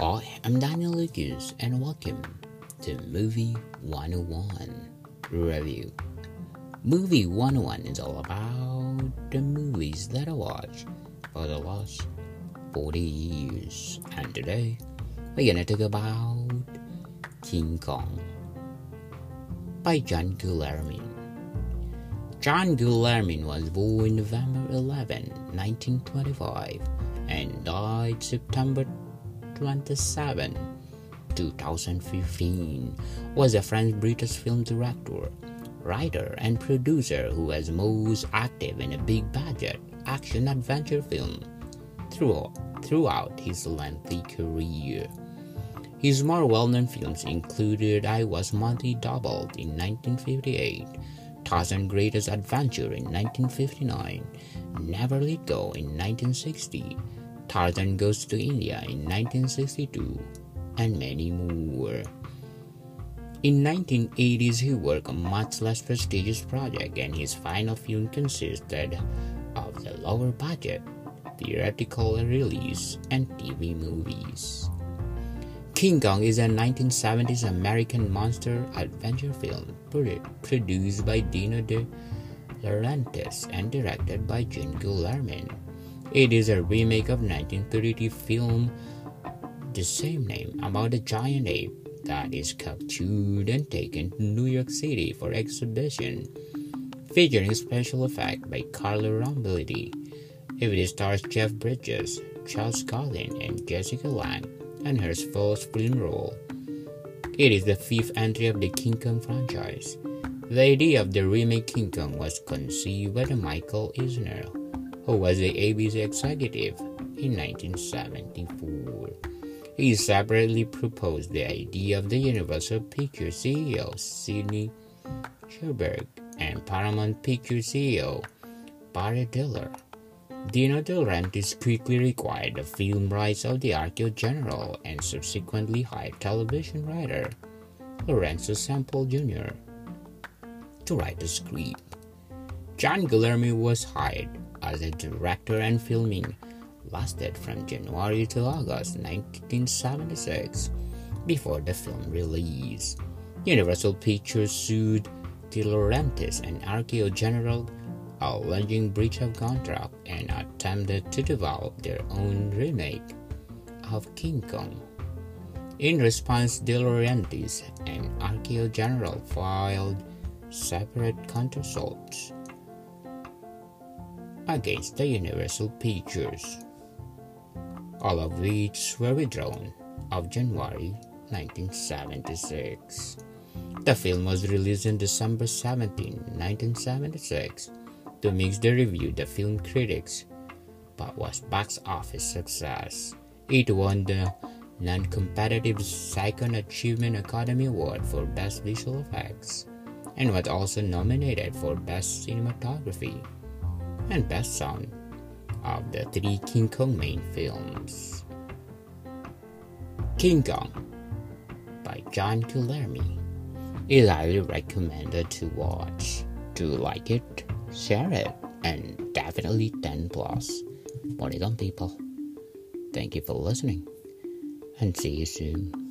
I am Daniel Lucas and welcome to Movie 101 Review. Movie 101 is all about the movies that I watched for the last 40 years. And today we're gonna talk about King Kong by John Guillermin. John Guillermin was born November 11, 1925 and died September 27, 2015, was a French-British film director, writer, and producer who was most active in a big-budget action-adventure film throughout, his lengthy career. His more well-known films included I Was Monty's Double in 1958, Tarzan Greatest Adventure in 1959, Never Let Go in 1960, Tarzan Goes to India in 1962, and many more. In 1980s, he worked on much less prestigious project, and his final film consisted of the lower budget, theatrical release, and TV movies. King Kong is a 1970s American monster adventure film produced by Dino De Laurentiis and directed by John Guillermin. It is a remake of 1930 film the same name about a giant ape that is captured and taken to New York City for exhibition, featuring special effect by Carlo Rambaldi. It stars Jeff Bridges, Charles Collin, and Jessica Lange, and her first film role. It is the fifth entry of the King Kong franchise. The idea of the remake King Kong was conceived by Michael Eisner, who was the ABC executive in 1974. He separately proposed the idea of the Universal Pictures CEO Sidney Sheinberg and Paramount Pictures CEO Barry Diller. Dino De Laurentiis quickly acquired the film rights of the RKO General and subsequently hired television writer Lorenzo Semple Jr. to write the script. John Guillermin was hired as a director and filming lasted from January to August 1976 before the film release. Universal Pictures sued De Laurentiis and RKO General alleging breach of contract and attempted to develop their own remake of King Kong. In response, De Laurentiis and RKO General filed separate countersuits against the Universal Pictures, all of which were withdrawn of January 1976. The film was released on December 17, 1976, to mix the review the film critics, but was box office success. It won the non-competitive Special Achievement Academy Award for Best Visual Effects and was also nominated for Best Cinematography and Best Sound of the three King Kong main films. King Kong by John Guillermin is highly recommended to watch. Do like it, share it, and definitely 10 plus. On people. Thank you for listening and see you soon.